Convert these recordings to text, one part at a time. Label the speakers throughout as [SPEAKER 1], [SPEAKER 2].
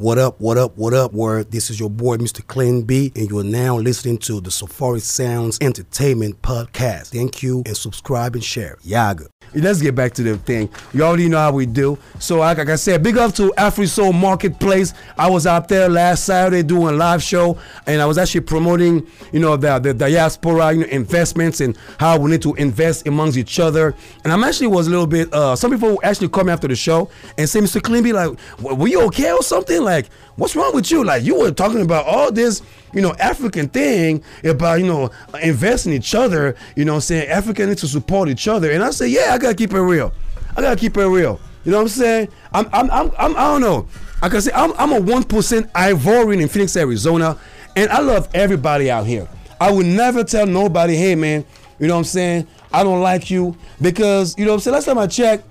[SPEAKER 1] What up, what up, what up, word? This is your boy, Mr. Clean B, and you are now listening to the Safari Sounds Entertainment Podcast. Thank you, and subscribe and share. Yaga. Let's get back to the thing. You already know how we do. So, like, like I said, big up to Afri Soul Marketplace. I was out there last Saturday doing a live show, and I was actually promoting, you know, the, the diaspora you know, investments and how we need to invest amongst each other. And I'm actually was a little bit. Uh, some people actually come after the show and say, Mr. Clean B, like, were you okay or something? Like, what's wrong with you? Like, you were talking about all this you know, African thing about, you know, investing each other, you know I'm saying? African to support each other. And I say, yeah, I gotta keep it real. I gotta keep it real. You know what I'm saying? I'm I'm I'm, I'm I don't know. I can say I'm I'm a one percent Ivorian in Phoenix, Arizona, and I love everybody out here. I would never tell nobody, hey man, you know what I'm saying? I don't like you because you know what I'm saying. Last time I checked,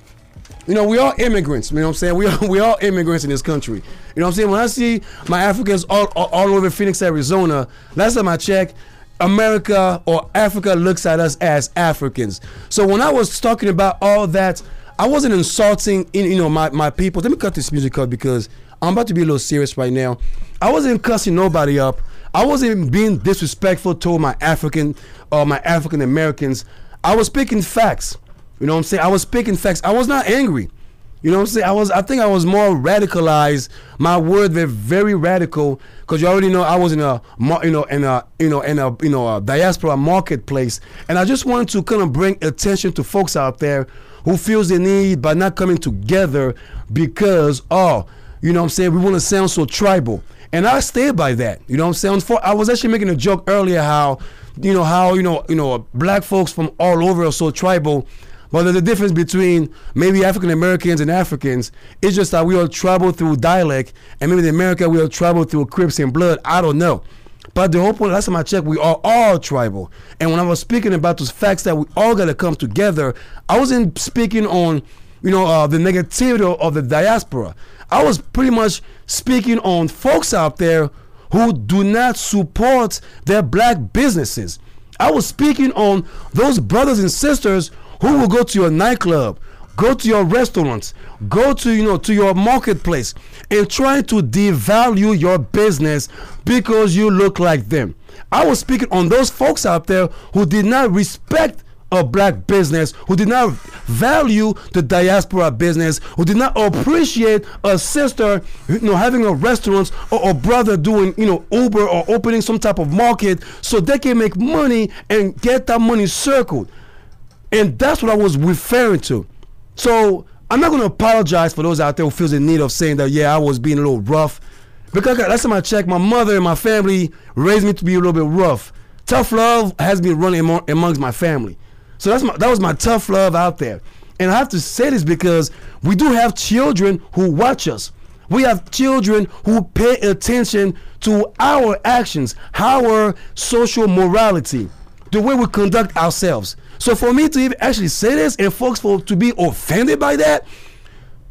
[SPEAKER 1] you know, we all immigrants. You know what I'm saying? We are we all immigrants in this country. You know what I'm saying? When I see my Africans all, all, all over Phoenix, Arizona, last time I checked, America or Africa looks at us as Africans. So when I was talking about all that, I wasn't insulting in, you know my, my people. Let me cut this music up because I'm about to be a little serious right now. I wasn't cussing nobody up. I wasn't being disrespectful to my African or my African Americans. I was speaking facts. You know what I'm saying? I was speaking facts. I was not angry. You know what I'm saying? I was I think I was more radicalized. My words were very radical because you already know I was in a you know in a you know in a you know a diaspora marketplace, and I just wanted to kind of bring attention to folks out there who feels the need by not coming together because oh you know what I'm saying we want to sound so tribal, and I stay by that. You know what I'm saying? I was actually making a joke earlier how you know how you know you know black folks from all over are so tribal but the difference between maybe African Americans and Africans is just that we all travel through dialect, and maybe in America we all travel through Crips and blood. I don't know. But the whole point, last time I checked, we are all tribal. And when I was speaking about those facts that we all got to come together, I wasn't speaking on, you know, uh, the negativity of the diaspora. I was pretty much speaking on folks out there who do not support their black businesses. I was speaking on those brothers and sisters who will go to your nightclub, go to your restaurants, go to you know to your marketplace and try to devalue your business because you look like them. I was speaking on those folks out there who did not respect a black business, who did not value the diaspora business, who did not appreciate a sister, you know, having a restaurant or a brother doing, you know, Uber or opening some type of market so they can make money and get that money circled. And that's what I was referring to. So I'm not going to apologize for those out there who feels the need of saying that, yeah, I was being a little rough. Because last time I checked, my mother and my family raised me to be a little bit rough. Tough love has been running amongst my family. So that's my, that was my tough love out there. And I have to say this because we do have children who watch us. We have children who pay attention to our actions, our social morality, the way we conduct ourselves. So for me to even actually say this and folks for to be offended by that,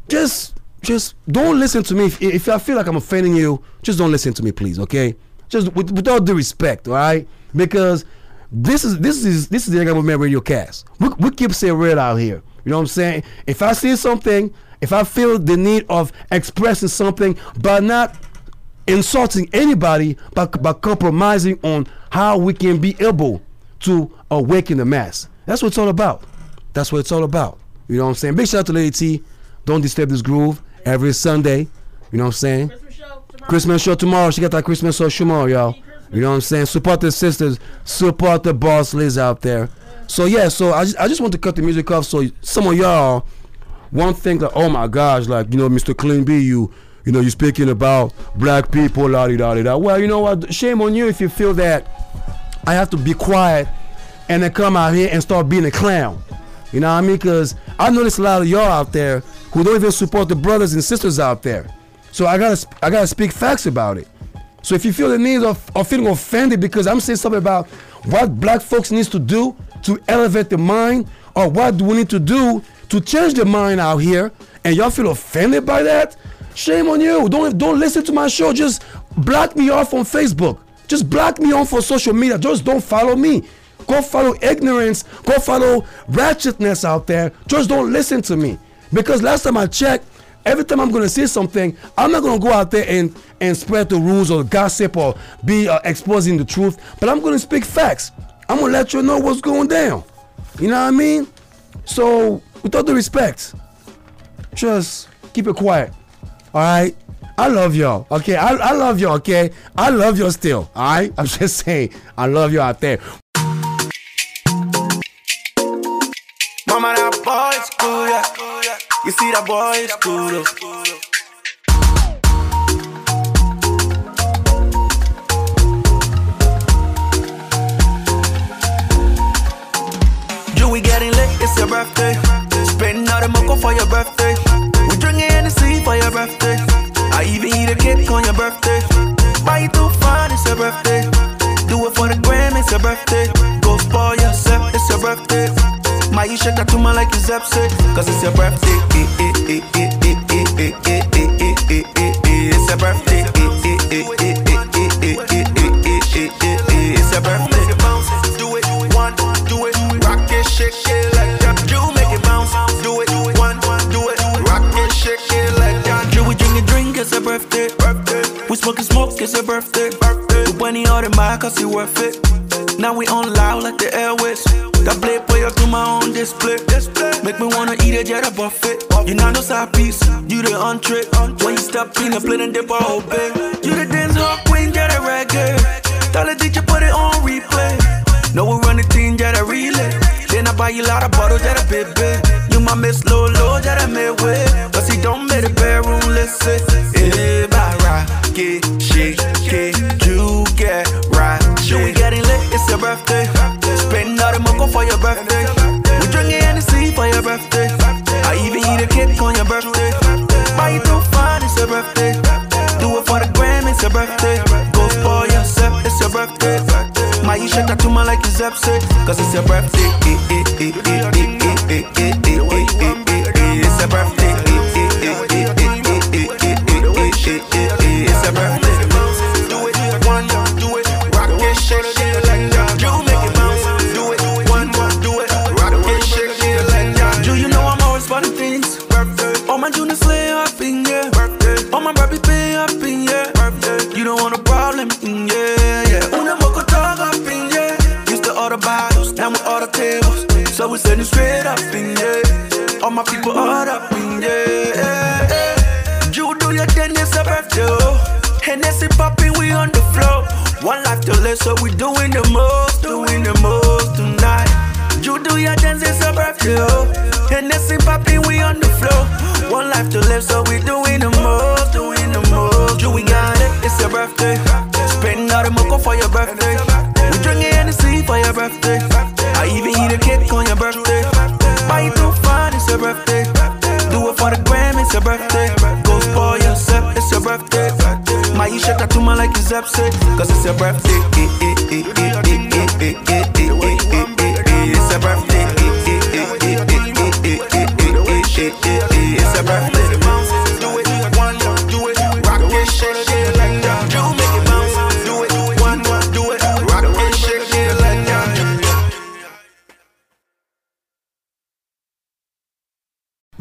[SPEAKER 1] just just don't listen to me. If, if I feel like I'm offending you, just don't listen to me, please. Okay, just with, with all due respect, all right? Because this is this is this is the Government Radio Cast. We, we keep saying real out here. You know what I'm saying? If I see something, if I feel the need of expressing something, but not insulting anybody, but by compromising on how we can be able to awaken the mass. That's what it's all about. That's what it's all about. You know what I'm saying? Big shout out to Lady T. Don't disturb this groove every Sunday. You know what I'm saying? Christmas show tomorrow. Christmas show tomorrow. She got that Christmas show tomorrow, y'all. You know what I'm saying? Support the sisters. Support the boss Liz out there. So yeah, so I just, I just want to cut the music off so some of y'all won't think like, oh my gosh, like you know, Mr. Clean B, you you know, you're speaking about black people, la da da da. Well, you know what? Shame on you if you feel that I have to be quiet and then come out here and start being a clown. You know what I mean? Because I notice a lot of y'all out there who don't even support the brothers and sisters out there. So I gotta I gotta speak facts about it. So if you feel the need of, of feeling offended because I'm saying something about what black folks needs to do to elevate the mind, or what do we need to do to change the mind out here, and y'all feel offended by that, shame on you. Don't don't listen to my show. Just block me off on Facebook. Just block me off for social media. Just don't follow me. Go follow ignorance. Go follow ratchetness out there. Just don't listen to me. Because last time I checked, every time I'm gonna say something, I'm not gonna go out there and and spread the rules or gossip or be uh, exposing the truth, but I'm gonna speak facts. I'm gonna let you know what's going down. You know what I mean? So, with all the respect, just keep it quiet. All right. I love y'all. Okay. I, I love y'all. Okay. I love y'all still. All right. I'm just saying. I love y'all out there.
[SPEAKER 2] That boy cool. You we getting lit, it's your birthday. Spend all the mocha for your birthday. We drinking Hennessy for your birthday. I even eat a cake on your birthday. Buy you too fine, it's your birthday. Do it for the gram, it's your birthday. Go spoil yourself, it's your birthday. My you shake that to my like it's upset, cause it's your birthday. It's your birthday. We bunny all the mind, cause you worth it. Now we on loud like the airways. That play play up to my own display. Make me wanna eat a jet a buffet. You not no side piece, you the entree. When you step in the plate and dip a whole bag. You the dance hall queen, jet a reggae. Tell the DJ put it on replay. No we run the team, jet a relay. Then I buy you a lot of bottles, jet a baby. You my miss Lolo, jet a midway. Cause he don't make the bedroom. Eh, birthday. We drinking Hennessy for your birthday. I even eat a cake on your birthday. Buy you too fine, it's your birthday. Do it for the gram, it's your birthday. Go spoil yourself, it's your birthday. My you shake that to my like it's upset, cause it's your birthday. Problem in yeah, yeah. Una moco dog up in yeah. Used to order bottles, now we order tables. So we sending straight up in yeah. All my people all up in yeah. yeah, yeah. You do your then it's a birthday. oh. Hennessy popping, we on the floor. One life to live, so we doing the most, doing the most tonight. You do your dance, it's a birthday. oh. Hennessy popping, we on the floor. One life to live, so we doing Spend all the mocha for your birthday. We drinking Hennessy for your birthday. I even eat a cake on your birthday. Buy you too fine, it's your birthday. Do it for the gram, it's your birthday. Go spoil yourself, it's your birthday. My you shake to my like it's upset, cause it's your birthday. It's your birthday.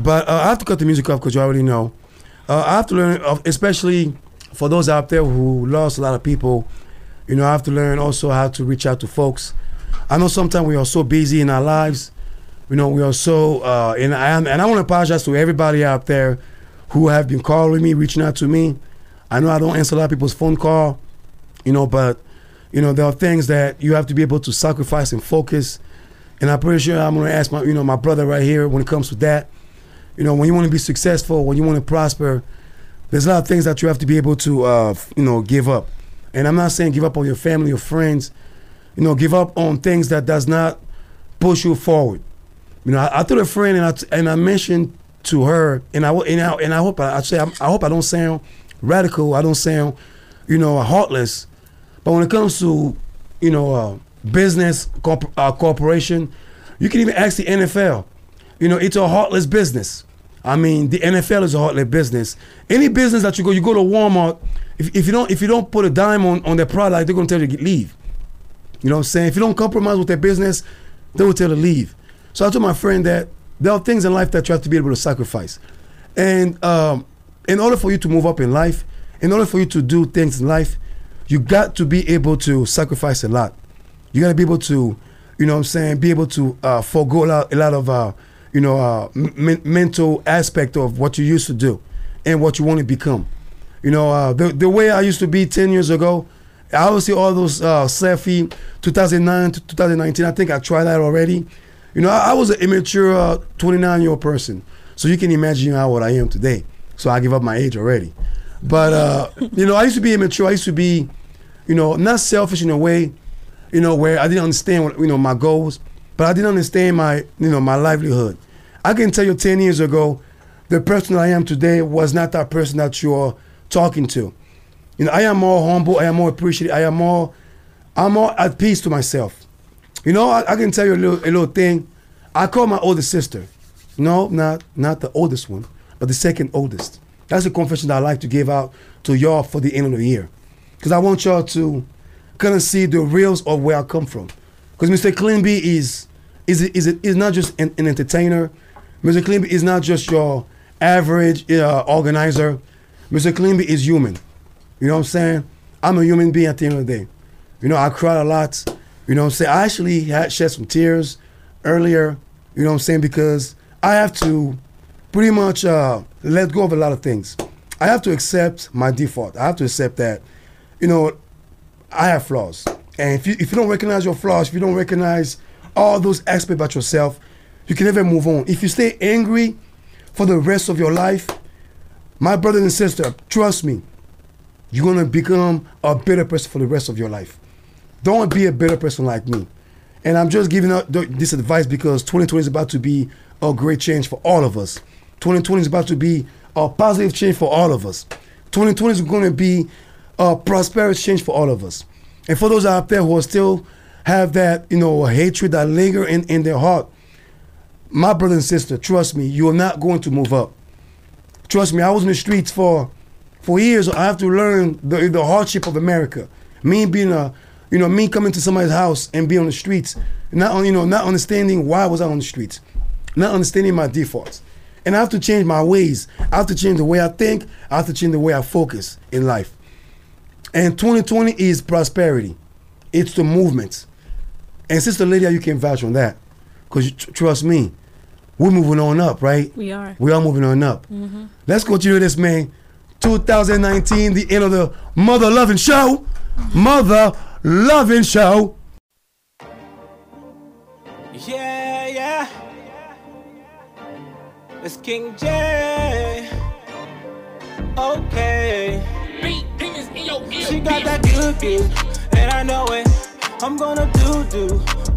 [SPEAKER 1] But uh, I have to cut the music off because you already know. Uh, I have to learn, especially for those out there who lost a lot of people. You know, I have to learn also how to reach out to folks. I know sometimes we are so busy in our lives. You know, we are so, uh, and I am, and I want to apologize to everybody out there who have been calling me, reaching out to me. I know I don't answer a lot of people's phone call, you know, but you know there are things that you have to be able to sacrifice and focus. And I'm pretty sure I'm going to ask my, you know, my brother right here when it comes to that you know, when you want to be successful, when you want to prosper, there's a lot of things that you have to be able to, uh, you know, give up. And I'm not saying give up on your family or friends. You know, give up on things that does not push you forward. You know, I, I told a friend and I and I mentioned to her, and I and I, and I hope I, I say I hope I don't sound radical. I don't sound, you know, heartless. But when it comes to, you know, uh, business corp- uh, corporation, you can even ask the NFL. You know, it's a heartless business. I mean, the NFL is a heartless business. Any business that you go, you go to Walmart. If, if you don't if you don't put a dime on, on their product, they're gonna tell you to leave. You know what I'm saying? If you don't compromise with their business, they will tell you to leave. So I told my friend that there are things in life that you have to be able to sacrifice. And um, in order for you to move up in life, in order for you to do things in life, you got to be able to sacrifice a lot. You got to be able to, you know what I'm saying, be able to uh, forego a lot, a lot of, uh, you know, uh, m- mental aspect of what you used to do and what you want to become. You know, uh, the, the way I used to be 10 years ago, I always see all those uh, selfie 2009 to 2019. I think I tried that already. You know, I, I was an immature 29 year old person. So you can imagine how old I am today. So I give up my age already. But, uh, you know, I used to be immature. I used to be, you know, not selfish in a way, you know, where I didn't understand what, you know, my goals, but I didn't understand my, you know, my livelihood. I can tell you 10 years ago, the person I am today was not that person that you're talking to. You know, I am more humble. I am more appreciative. I am more, I'm more at peace to myself. You know, I, I can tell you a little, a little thing. I call my older sister. No, not not the oldest one, but the second oldest. That's a confession that I like to give out to y'all for the end of the year, because I want y'all to kind of see the reals of where I come from. Because Mr. Clean B is is is is not just an, an entertainer. Mr. B is not just your average uh, organizer. Mr. B is human. You know what I'm saying? I'm a human being at the end of the day. You know, I cried a lot. You know what I'm saying? I actually had shed some tears earlier. You know what I'm saying? Because I have to pretty much uh, let go of a lot of things. I have to accept my default. I have to accept that, you know, I have flaws. And if you, if you don't recognize your flaws, if you don't recognize all those aspects about yourself, you can never move on. If you stay angry for the rest of your life, my brother and sister, trust me, you're gonna become a better person for the rest of your life. Don't be a better person like me. And I'm just giving out this advice because 2020 is about to be a great change for all of us. 2020 is about to be a positive change for all of us. 2020 is going to be a prosperous change for all of us. And for those out there who are still have that, you know, hatred that linger in, in their heart, my brother and sister, trust me, you are not going to move up. Trust me, I was in the streets for for years. I have to learn the, the hardship of America. Me being a, you know, me coming to somebody's house and be on the streets, not you know, not understanding why I was I on the streets not understanding my defaults. And I have to change my ways. I have to change the way I think. I have to change the way I focus in life. And 2020 is prosperity. It's the movement. And Sister Lydia, you can vouch on that. Because tr- trust me, we're moving on up, right?
[SPEAKER 3] We are.
[SPEAKER 1] We are moving on up. Mm-hmm. Let's continue this, man. 2019, the end of the Mother Loving Show. Mother Loving Show.
[SPEAKER 4] Yeah, yeah. It's King J. Okay. She got that good good, and I know it. I'm gonna do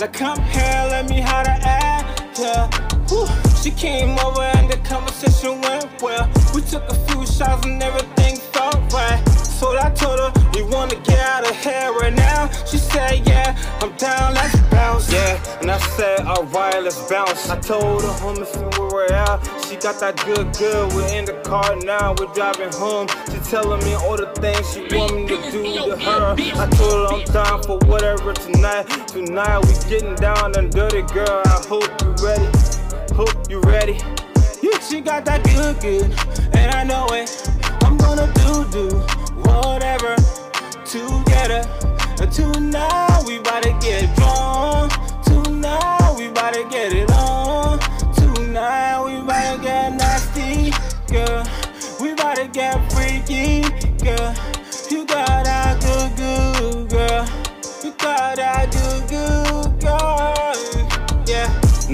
[SPEAKER 4] Like, come here, let me how to act. Yeah. Whew. She came over and the conversation went well. We took a few shots and everything felt right. So I told her, you wanna get out of here right now? She said, yeah, I'm down, let's bounce. Yeah, and I said, alright, let's bounce. I told her, home see where we're at. She got that good, good. We're in the car now, we're driving home. She telling me all the things she want me to do to her. I told her I'm down for whatever tonight. Tonight we getting down and dirty, girl. I hope you ready. Hope you ready. Yeah, she got that good, good, and I know it. I'm gonna do, do whatever to get her. And Tonight we bout to get drunk.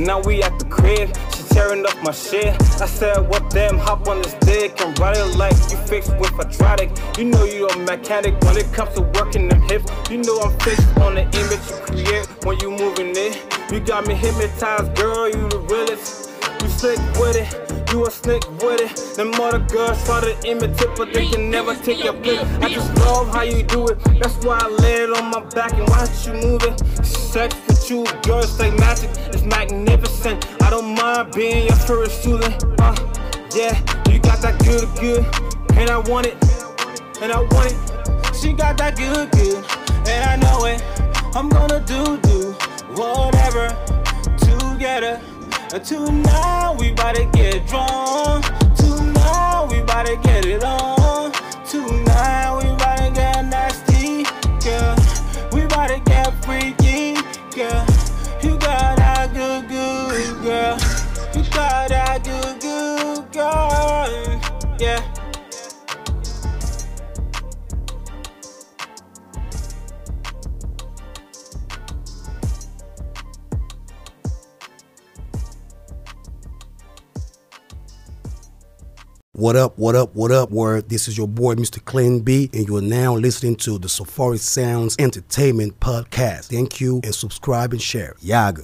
[SPEAKER 4] Now we at the crib. She tearing up my shit. I said, what them? Hop on this dick and ride it like you fixed with hydraulic. You know you a mechanic when it comes to working them hips. You know I'm fixed on the image you create when you moving it. You got me hypnotized, girl. You the realest. You slick with it, you a snake with it. Them other girls try to imitate, but they can never take your place. I just love how you do it. That's why I lay it on my back and watch you move it. Sex you, girls like magic. It's magnificent. I don't mind being your first student. Uh, yeah, you got that good, good, and I want it, and I want it. She got that good, good, and I know it. I'm gonna do, do whatever together. Tonight we bout to get drunk. Tonight we bout to get it on.
[SPEAKER 1] What up, what up, what up, word? This is your boy, Mr. Clean B, and you are now listening to the Safari Sounds Entertainment Podcast. Thank you and subscribe and share. Yaga.